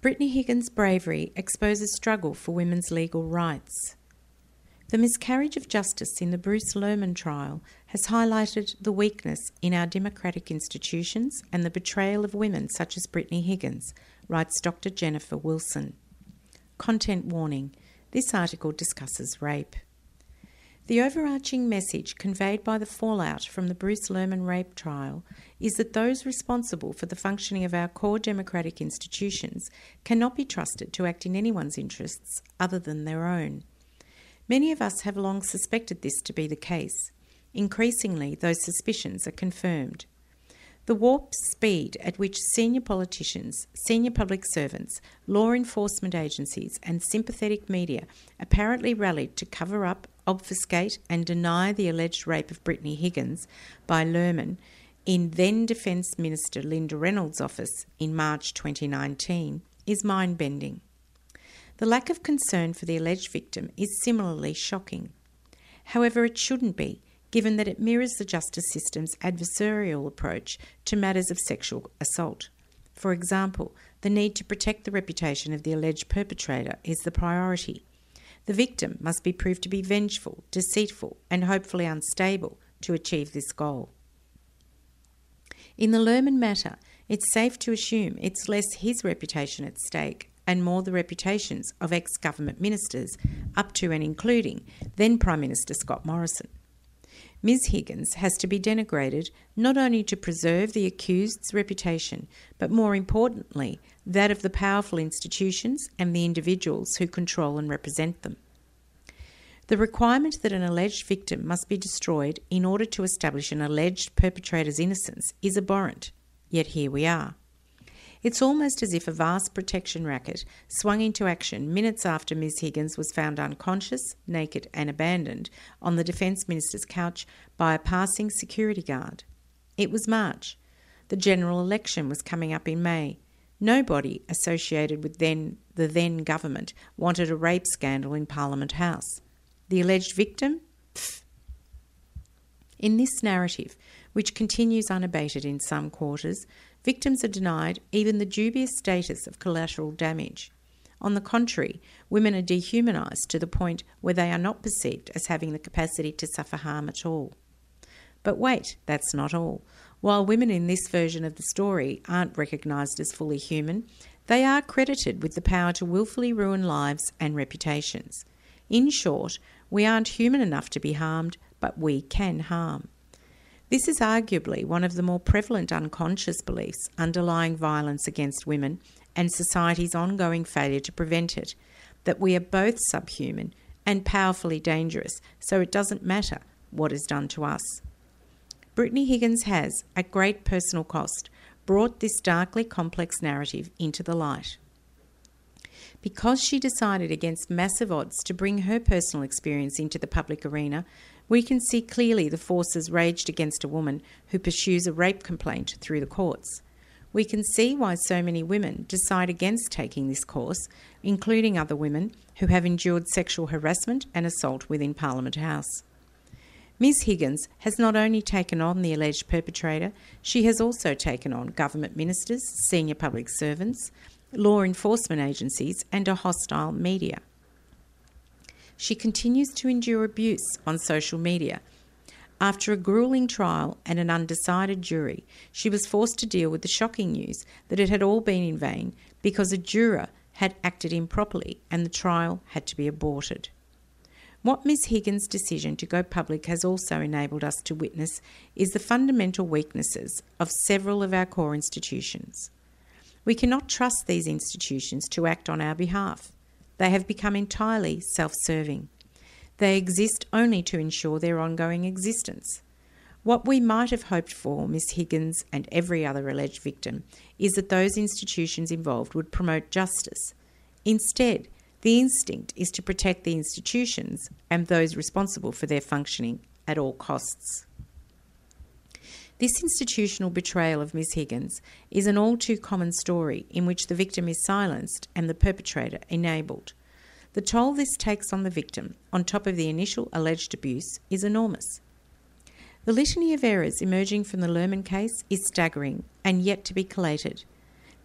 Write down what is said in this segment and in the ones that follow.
Brittany Higgins' bravery exposes struggle for women's legal rights. The miscarriage of justice in the Bruce Lehrmann trial has highlighted the weakness in our democratic institutions and the betrayal of women such as Brittany Higgins, writes Dr. Jennifer Wilson. Content warning this article discusses rape. The overarching message conveyed by the fallout from the Bruce Lehrmann rape trial is that those responsible for the functioning of our core democratic institutions cannot be trusted to act in anyone's interests other than their own. Many of us have long suspected this to be the case. Increasingly, those suspicions are confirmed. The warp speed at which senior politicians, senior public servants, law enforcement agencies, and sympathetic media apparently rallied to cover up, obfuscate, and deny the alleged rape of Brittany Higgins by Lehrmann in then Defence Minister Linda Reynolds' office in March 2019 is mind bending. The lack of concern for the alleged victim is similarly shocking. However, it shouldn't be, given that it mirrors the justice system's adversarial approach to matters of sexual assault. For example, the need to protect the reputation of the alleged perpetrator is the priority. The victim must be proved to be vengeful, deceitful, and hopefully unstable to achieve this goal. In the Lehrmann matter, it's safe to assume it's less his reputation at stake and more the reputations of ex government ministers, up to and including then Prime Minister Scott Morrison. Ms. Higgins has to be denigrated not only to preserve the accused's reputation, but more importantly, that of the powerful institutions and the individuals who control and represent them. The requirement that an alleged victim must be destroyed in order to establish an alleged perpetrator's innocence is abhorrent, yet here we are. It's almost as if a vast protection racket swung into action minutes after Ms. Higgins was found unconscious, naked, and abandoned on the Defence Minister's couch by a passing security guard. It was March. The general election was coming up in May. Nobody associated with then the then government wanted a rape scandal in Parliament House. The alleged victim? Pfft. In this narrative, which continues unabated in some quarters, victims are denied even the dubious status of collateral damage. On the contrary, women are dehumanised to the point where they are not perceived as having the capacity to suffer harm at all. But wait, that's not all. While women in this version of the story aren't recognised as fully human, they are credited with the power to willfully ruin lives and reputations. In short, we aren't human enough to be harmed, but we can harm. This is arguably one of the more prevalent unconscious beliefs underlying violence against women and society's ongoing failure to prevent it that we are both subhuman and powerfully dangerous, so it doesn't matter what is done to us. Brittany Higgins has, at great personal cost, brought this darkly complex narrative into the light. Because she decided against massive odds to bring her personal experience into the public arena, we can see clearly the forces raged against a woman who pursues a rape complaint through the courts. We can see why so many women decide against taking this course, including other women who have endured sexual harassment and assault within Parliament House. Ms. Higgins has not only taken on the alleged perpetrator, she has also taken on government ministers, senior public servants, law enforcement agencies, and a hostile media she continues to endure abuse on social media. After a grueling trial and an undecided jury, she was forced to deal with the shocking news that it had all been in vain because a juror had acted improperly and the trial had to be aborted. What Ms. Higgins' decision to go public has also enabled us to witness is the fundamental weaknesses of several of our core institutions. We cannot trust these institutions to act on our behalf. They have become entirely self serving. They exist only to ensure their ongoing existence. What we might have hoped for, Miss Higgins and every other alleged victim, is that those institutions involved would promote justice. Instead, the instinct is to protect the institutions and those responsible for their functioning at all costs. This institutional betrayal of Ms. Higgins is an all too common story in which the victim is silenced and the perpetrator enabled. The toll this takes on the victim, on top of the initial alleged abuse, is enormous. The litany of errors emerging from the Lehrmann case is staggering and yet to be collated.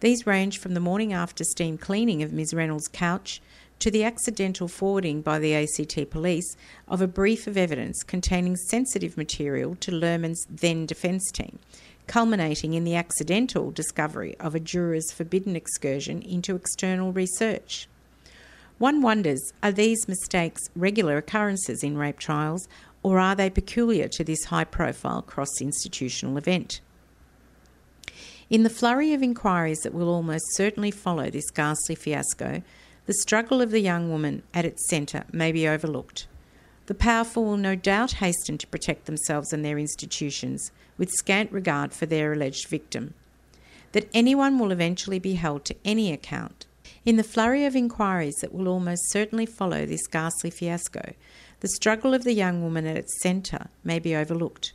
These range from the morning after steam cleaning of Ms Reynolds' couch to the accidental forwarding by the ACT police of a brief of evidence containing sensitive material to Lehrmann's then defence team, culminating in the accidental discovery of a juror's forbidden excursion into external research. One wonders are these mistakes regular occurrences in rape trials, or are they peculiar to this high profile cross institutional event? In the flurry of inquiries that will almost certainly follow this ghastly fiasco, the struggle of the young woman at its centre may be overlooked. The powerful will no doubt hasten to protect themselves and their institutions with scant regard for their alleged victim. That anyone will eventually be held to any account. In the flurry of inquiries that will almost certainly follow this ghastly fiasco, the struggle of the young woman at its centre may be overlooked.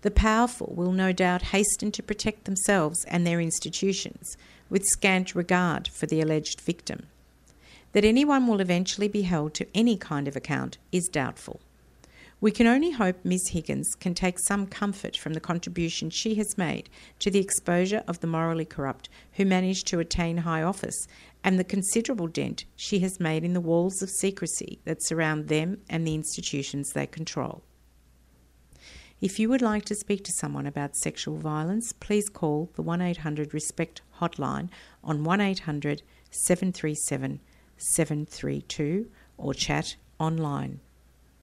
The powerful will no doubt hasten to protect themselves and their institutions with scant regard for the alleged victim. That anyone will eventually be held to any kind of account is doubtful. We can only hope Miss Higgins can take some comfort from the contribution she has made to the exposure of the morally corrupt who managed to attain high office and the considerable dent she has made in the walls of secrecy that surround them and the institutions they control. If you would like to speak to someone about sexual violence, please call the 1 800 RESPECT hotline on 1 800 737 732 or chat online